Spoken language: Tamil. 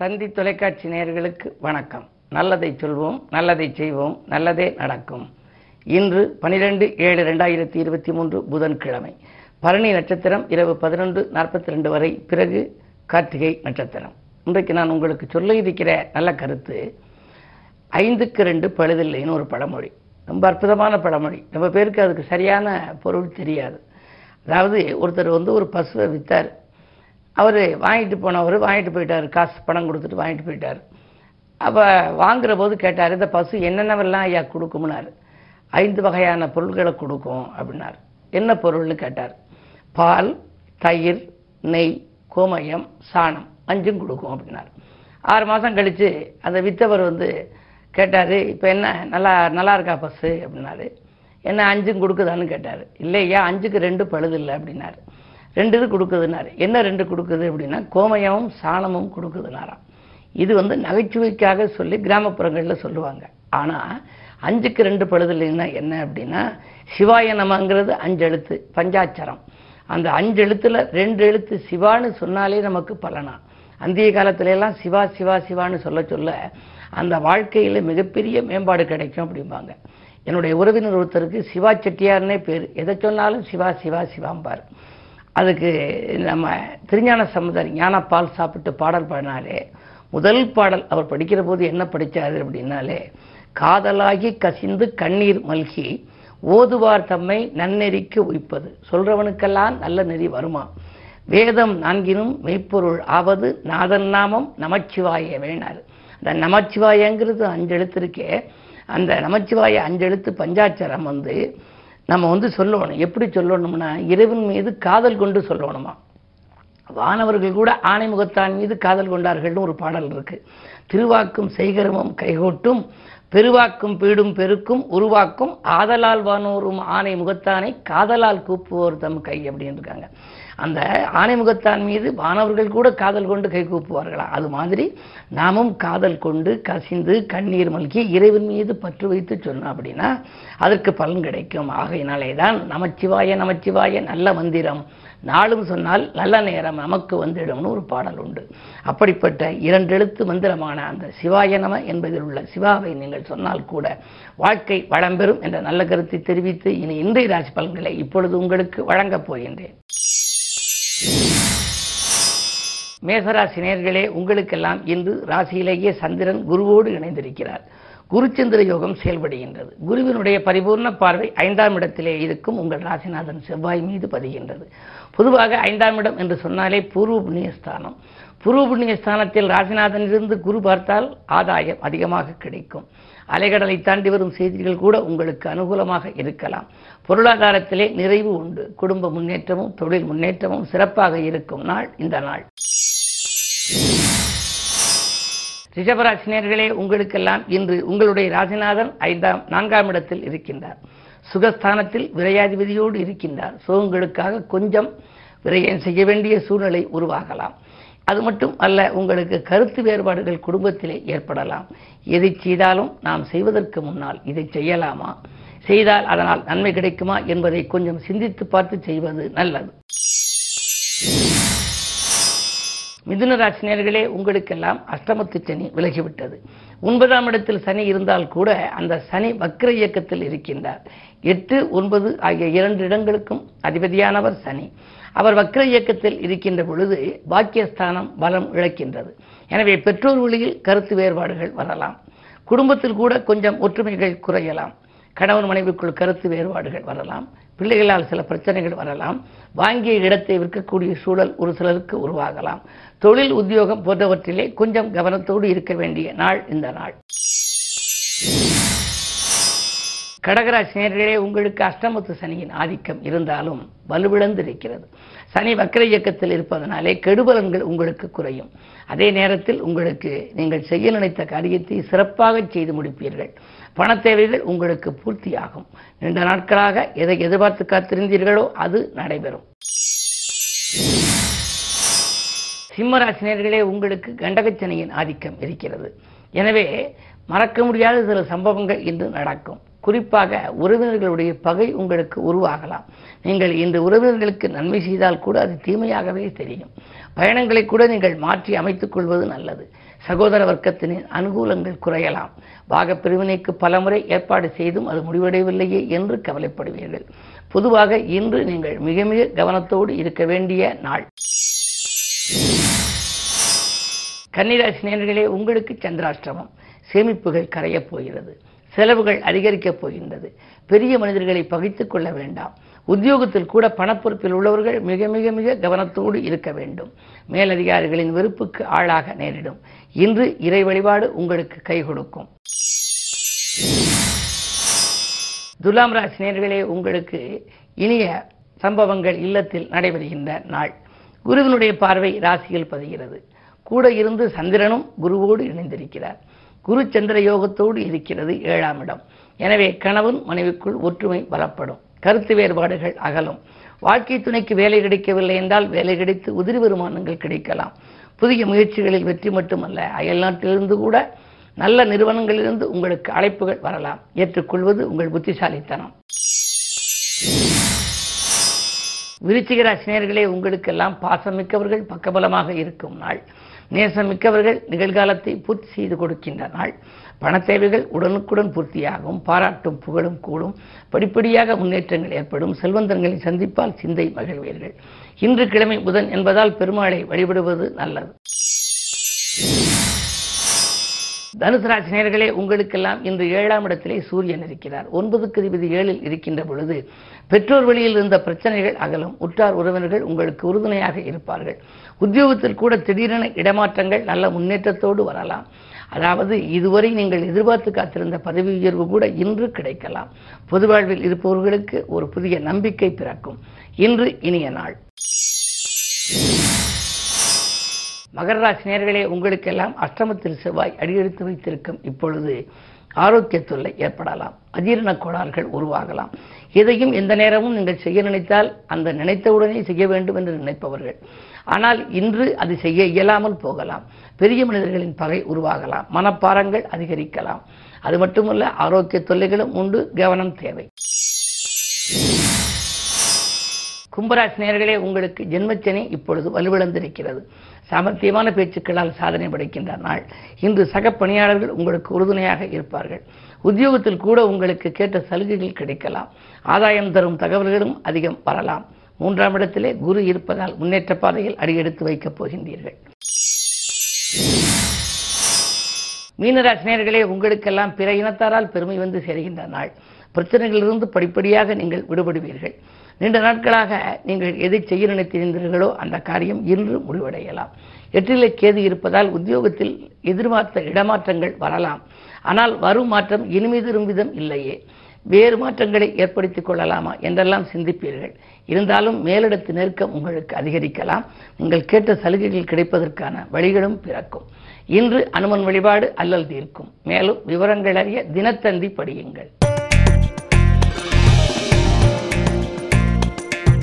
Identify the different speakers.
Speaker 1: தந்தி தொலைக்காட்சி நேயர்களுக்கு வணக்கம். நல்லதை சொல்வோம் நல்லதை செய்வோம் நல்லதே நடக்கும். இன்று பனிரெண்டு ஏழு ரெண்டாயிரத்தி இருபத்தி மூன்று புதன்கிழமை. பரணி நட்சத்திரம் இரவு பதினொன்று நாற்பத்தி ரெண்டு வரை பிறகு கார்த்திகை நட்சத்திரம். இன்றைக்கு நான் உங்களுக்கு சொல்ல இருக்கிற நல்ல கருத்து ஐந்துக்கு ரெண்டு பழுதில்லைன்னு ஒரு பழமொழி. ரொம்ப அற்புதமான பழமொழி. நம்ம பேருக்கு அதுக்கு சரியான பொருள் தெரியாது. அதாவது ஒருத்தர் வந்து ஒரு பசுவை விற்றார் அவர் வாங்கிட்டு போனவர் வாங்கிட்டு போயிட்டார். காசு பணம் கொடுத்துட்டு வாங்கிட்டு போயிட்டார். அப்போ வாங்குற போது கேட்டார் இந்த பசு என்னென்னவெல்லாம் ஐயா கொடுக்கும்னார். ஐந்து வகையான பொருள்களை கொடுக்கும் அப்படின்னார். என்ன பொருள்னு கேட்டார். பால் தயிர் நெய் கோமயம் சாணம் அஞ்சும் கொடுக்கும் அப்படின்னார். ஆறு மாதம் கழித்து அந்த வித்தவர் வந்து கேட்டார் இப்போ என்ன நல்லா நல்லா இருக்கா பஸ்ஸு அப்படின்னாரு. என்ன அஞ்சும் கொடுக்குதான்னு கேட்டார். இல்லையா அஞ்சுக்கு ரெண்டு பழுது இல்லை அப்படின்னாரு. ரெண்டு இது கொடுக்குதுனாரு. என்ன ரெண்டு கொடுக்குது அப்படின்னா கோமயமும் சாணமும் கொடுக்குதுனாராம். இது வந்து நகைச்சுவைக்காக சொல்லி கிராமப்புறங்களில் சொல்லுவாங்க. ஆனால் அஞ்சுக்கு ரெண்டு பழுது என்ன அப்படின்னா சிவாய நமங்கிறது அஞ்சு எழுத்து பஞ்சாட்சரம். அந்த அஞ்சு எழுத்துல ரெண்டு எழுத்து சிவான்னு சொன்னாலே நமக்கு பலனா? அந்திய காலத்துல எல்லாம் சிவா சிவா சிவான்னு சொல்ல சொல்ல அந்த வாழ்க்கையில் மிகப்பெரிய மேம்பாடு கிடைக்கும் அப்படிம்பாங்க. என்னுடைய உறவினர் ஒருத்தருக்கு சிவா செட்டியார்னே பேர். எதை சொன்னாலும் சிவா சிவா சிவாம்பார். அதுக்கு நம்ம திருஞான சமுதர் ஞானப்பால் சாப்பிட்டு பாடல் பாடினாலே முதல் பாடல் அவர் படிக்கிற போது என்ன படித்தார் அப்படின்னாலே காதலாகி கசிந்து கண்ணீர் மல்கி ஓதுவார் தம்மை நன்னெறிக்கு உய்ப்பது. சொல்றவனுக்கெல்லாம் நல்ல நெறி வருமா? வேதம் நான்கினும் மெய்ப்பொருள் ஆவது நாதன் நாமம் நமச்சிவாய வேணார். அந்த நமச்சிவாயங்கிறது அஞ்சு இருக்கே அந்த நமச்சிவாய அஞ்செழுத்து பஞ்சாட்சரம் வந்து நம்ம வந்து சொல்லணும். எப்படி சொல்லணும்னா இறைவன் மீது காதல் கொண்டு சொல்லணுமா? வானவர்கள் கூட ஆணைமுகத்தான் மீது காதல் கொண்டார்கள்னு ஒரு பாடல் இருக்கு. திருவாக்கும் செய்கரமும் கைகோட்டும் பெருவாக்கும் பீடும் பெருக்கும் உருவாக்கும் ஆதலால் வானோரும் ஆணை முகத்தானை காதலால் கூப்புவோர் தம் கை அப்படின்னு இருக்காங்க. அந்த ஆணைமுகத்தான் மீது மாணவர்கள் கூட காதல் கொண்டு கை கூப்புவார்களா? அது மாதிரி நாமும் காதல் கொண்டு கசிந்து கண்ணீர் மல்கி இறைவன் மீது பற்று வைத்து சொன்னோம் அப்படின்னா அதற்கு பலன் கிடைக்கும். ஆகையினாலே தான் நமச்சிவாய நமச்சிவாய நல்ல மந்திரம். நாளும் சொன்னால் நல்ல நேரம் நமக்கு வந்துடும்னு ஒரு பாடல் உண்டு. அப்படிப்பட்ட இரண்டெழுத்து மந்திரமான அந்த சிவாய நம என்பதில் உள்ள சிவாவை நீங்கள் சொன்னால் கூட வாழ்க்கை வளம்பெறும் என்ற நல்ல கருத்தை தெரிவித்து இனி இன்றைய ராசி பலன்களை இப்பொழுது உங்களுக்கு வழங்கப் போகின்றேன். மேகராசி நேர்களே உங்களுக்கெல்லாம் இன்று ராசியிலேயே சந்திரன் குருவோடு இணைந்திருக்கிறார். குருச்சந்திர யோகம் செயல்படுகின்றது. குருவினுடைய பரிபூர்ண பார்வை ஐந்தாம் இடத்திலே இருக்கும் உங்கள் ராசிநாதன் செவ்வாய் மீது பதிகின்றது. பொதுவாக ஐந்தாம் இடம் என்று சொன்னாலே பூர்வ புண்ணியஸ்தானம். பூர்வ புண்ணியஸ்தானத்தில் ராசிநாதனிலிருந்து குரு பார்த்தால் ஆதாயம் அதிகமாக கிடைக்கும். அலைகடலை தாண்டி வரும் செய்திகள் கூட உங்களுக்கு அனுகூலமாக இருக்கலாம். பொருளாதாரத்திலே நிறைவு உண்டு. குடும்ப முன்னேற்றமும் தொழில் முன்னேற்றமும் சிறப்பாக இருக்கும் நாள் இந்த நாள். ரிஷபராசினியர்களே உங்களுக்கெல்லாம் இன்று உங்களுடைய ராசிநாதன் ஐந்தாம் நான்காம் இடத்தில் இருக்கின்றார். சுகஸ்தானத்தில் விரையாதிபதியோடு இருக்கின்றார். சுகங்களுக்காக கொஞ்சம் விரயம் செய்ய வேண்டிய சூழ்நிலை உருவாகலாம். அது மட்டும் அல்ல உங்களுக்கு கருத்து வேறுபாடுகள் குடும்பத்திலே ஏற்படலாம். எதை செய்தாலும் நாம் செய்வதற்கு முன்னால் இதை செய்யலாமா? செய்தால் அதனால் நன்மை கிடைக்குமா என்பதை கொஞ்சம் சிந்தித்து பார்த்து செய்வது நல்லது. மிதுன ராசினியர்களே உங்களுக்கெல்லாம் அஷ்டமத்து சனி விலகிவிட்டது. ஒன்பதாம் இடத்தில் சனி இருந்தால் கூட அந்த சனி வக்ர இயக்கத்தில் இருக்கின்றார். எட்டு ஒன்பது ஆகிய இரண்டு இடங்களுக்கும் அதிபதியானவர் சனி. அவர் வக்ர இயக்கத்தில் இருக்கின்ற பொழுது பாக்கியஸ்தானம் பலம் இழக்கின்றது. எனவே பெற்றோர் வழியில் கருத்து வேறுபாடுகள் வரலாம். குடும்பத்தில் கூட கொஞ்சம் ஒற்றுமைகள் குறையலாம். கணவன் மனைவிக்குள் கருத்து வேறுபாடுகள் வரலாம். பிள்ளைகளால் சில பிரச்சனைகள் வரலாம். வாங்கிய இடத்தை விற்கக்கூடிய சூழல் ஒரு சிலருக்கு உருவாகலாம். தொழில் உத்தியோகம் போன்றவற்றிலே கொஞ்சம் கவனத்தோடு இருக்க வேண்டிய நாள் இந்த நாள். கடகராசினியர்களே உங்களுக்கு அஷ்டமத்து சனியின் ஆதிக்கம் இருந்தாலும் வலுவிழந்து இருக்கிறது சனி வக்கர இயக்கத்தில் இருப்பதனாலே கெடுபலன்கள் உங்களுக்கு குறையும். அதே நேரத்தில் உங்களுக்கு நீங்கள் செய்ய நினைத்த காரியத்தை சிறப்பாக செய்து முடிப்பீர்கள். பண தேவைகள் உங்களுக்கு பூர்த்தியாகும். நீண்ட நாட்களாக எதை எதிர்பார்த்து காத்திருந்தீர்களோ அது நடைபெறும். சிம்மராசினியர்களே உங்களுக்கு கண்டகச்சனையின் ஆதிக்கம் இருக்கிறது. எனவே மறக்க முடியாத சில சம்பவங்கள் இன்று நடக்கும். குறிப்பாக உறவினர்களுடைய பகை உங்களுக்கு உருவாகலாம். நீங்கள் இந்த உறவினர்களுக்கு நன்மை செய்தால் கூட அது தீமையாகவே தெரியும். பயணங்களை கூட நீங்கள் மாற்றி அமைத்துக் கொள்வது நல்லது. சகோதர வர்க்கத்தினின் அனுகூலங்கள் குறையலாம். பாக பிரிவினைக்கு பலமுறை ஏற்பாடு செய்தும் அது முடிவடையவில்லையே என்று கவலைப்படுவீர்கள். பொதுவாக இன்று நீங்கள் மிக மிக கவனத்தோடு இருக்க வேண்டிய நாள். கன்னிராசி நேர்களே உங்களுக்கு சந்திராஷ்டிரமம் சேமிப்புகள் கரையப் போகிறது. செலவுகள் அதிகரிக்கப் போகின்றது. பெரிய மனிதர்களை பகைத்துக் கொள்ள வேண்டாம். உத்தியோகத்தில் கூட பணப்பொறுப்பில் உள்ளவர்கள் மிக மிக மிக கவனத்தோடு இருக்க வேண்டும். மேலதிகாரிகளின் வெறுப்புக்கு ஆளாக நேரிடும். இன்று இறை வழிபாடு உங்களுக்கு கை கொடுக்கும். துலாம் ராசி நேர்களே உங்களுக்கு இனிய சம்பவங்கள் இல்லத்தில் நடைபெறுகின்ற நாள். குருவினுடைய பார்வை ராசியில் பதிகிறது. கூட இருந்து சந்திரனும் குருவோடு இணைந்திருக்கிறார். குரு சந்திர யோகத்தோடு இருக்கிறது ஏழாம் இடம். எனவே கணவன் மனைவிக்குள் ஒற்றுமை பலப்படும். கருத்து வேறுபாடுகள் அகலும். வாழ்க்கை துணைக்கு வேலை கிடைக்கவில்லை என்றால் வேலை கிடைத்து உதிரி வருமானங்கள் கிடைக்கலாம். புதிய முயற்சிகளில் வெற்றி மட்டுமல்ல அயல்நாட்டிலிருந்து கூட நல்ல நிறுவனங்களிலிருந்து உங்களுக்கு அழைப்புகள் வரலாம். ஏற்றுக்கொள்வது உங்கள் புத்திசாலித்தனம். விருச்சிகராசினியர்களே உங்களுக்கெல்லாம் பாசமிக்கவர்கள் பக்கபலமாக இருக்கும் நாள். நேசமிக்கவர்கள் நிகழ்காலத்தை பூர்த்தி செய்து கொடுக்கின்ற நாள் பண தேவைகள் உடனுக்குடன் பூர்த்தியாகும் பாராட்டும் புகழும் கூடும். படிப்படியாக முன்னேற்றங்கள் ஏற்படும். செல்வந்தர்களை சந்திப்பால் சிந்தை மகிழ்வீர்கள். இன்று கிழமை புதன் என்பதால் பெருமாளை வழிபடுவது நல்லது. தனுசு ராசி நேர்களே உங்களுக்கெல்லாம் இன்று ஏழாம் இடத்திலே சூரியன் இருக்கிறார். ஒன்பதுக்கு அதிபதி ஏழில் இருக்கின்ற பொழுது பெற்றோர் வழியில் இருந்த பிரச்சனைகள் அகலும். உற்றார் உறவினர்கள் உங்களுக்கு உறுதுணையாக இருப்பார்கள். உத்தியோகத்தில் கூட திடீரென இடமாற்றங்கள் நல்ல முன்னேற்றத்தோடு வரலாம். அதாவது இதுவரை நீங்கள் எதிர்பார்த்து காத்திருந்த பதவி உயர்வு கூட இன்று கிடைக்கலாம். பொது வாழ்வில் இருப்பவர்களுக்கு ஒரு புதிய நம்பிக்கை பிறக்கும். இன்று இனிய நாள். மகர ராசி நேர்களே உங்களுக்கெல்லாம் அஷ்டமத்தில் செவ்வாய் அடியெடுத்து வைத்திருக்கும் இப்பொழுது ஆரோக்கிய தொல்லை ஏற்படலாம். அஜீரண கோளாறுகள் உருவாகலாம். எதையும் எந்த நேரமும் நீங்கள் செய்ய நினைத்தால் அந்த நினைத்தவுடனே செய்ய வேண்டும் என்று நினைப்பவர்கள். ஆனால் இன்று அது செய்ய இயலாமல் போகலாம். பெரிய மனிதர்களின் பகை உருவாகலாம். மனப்பாரங்கள் அதிகரிக்கலாம். அது மட்டுமல்ல ஆரோக்கிய தொல்லைகளும் உண்டு. கவனம் தேவை. கும்பராசி நேர்களே உங்களுக்கு ஜென்மச்சனி இப்பொழுது வலுவிழந்திருக்கிறது. சாமர்த்தியமான பேச்சுக்களால் சாதனை படைக்கின்ற நாள். இன்று சக பணியாளர்கள் உங்களுக்கு உறுதுணையாக இருப்பார்கள். உத்தியோகத்தில் கூட உங்களுக்கு கேட்ட சலுகைகள் கிடைக்கலாம். ஆதாயம் தரும் தகவல்களும் அதிகம் வரலாம். மூன்றாம் இடத்திலே குரு இருப்பதால் முன்னேற்ற பாதையில் அடியெடுத்து வைக்கப் போகின்றீர்கள். மீனராசினியர்களே உங்களுக்கெல்லாம் பிற இனத்தாரால் பெருமை வந்து சேருகின்ற நாள். பிரச்சனைகளிலிருந்து படிப்படியாக நீங்கள் விடுபடுவீர்கள். நீண்ட நாட்களாக நீங்கள் எதை செய்ய நினைத்திருந்தீர்களோ அந்த காரியம் இன்று முடிவடையலாம். எட்டிலை கேது இருப்பதால் உத்தியோகத்தில் எதிர்பார்த்த இடமாற்றங்கள் வரலாம். ஆனால் வரும் மாற்றம் இனிமிதிரும் விதம் இல்லையே. வேறு மாற்றங்களை ஏற்படுத்திக் கொள்ளலாமா என்றெல்லாம் சிந்திப்பீர்கள். இருந்தாலும் மேலிடத்து நெருக்கம் உங்களுக்கு அதிகரிக்கலாம். நீங்கள் கேட்ட சலுகைகள் கிடைப்பதற்கான வழிகளும் பிறக்கும். இன்று அனுமன் வழிபாடு அல்லல் தீர்க்கும். மேலும் விவரங்கள் அறிய தினத்தந்தி படியுங்கள்.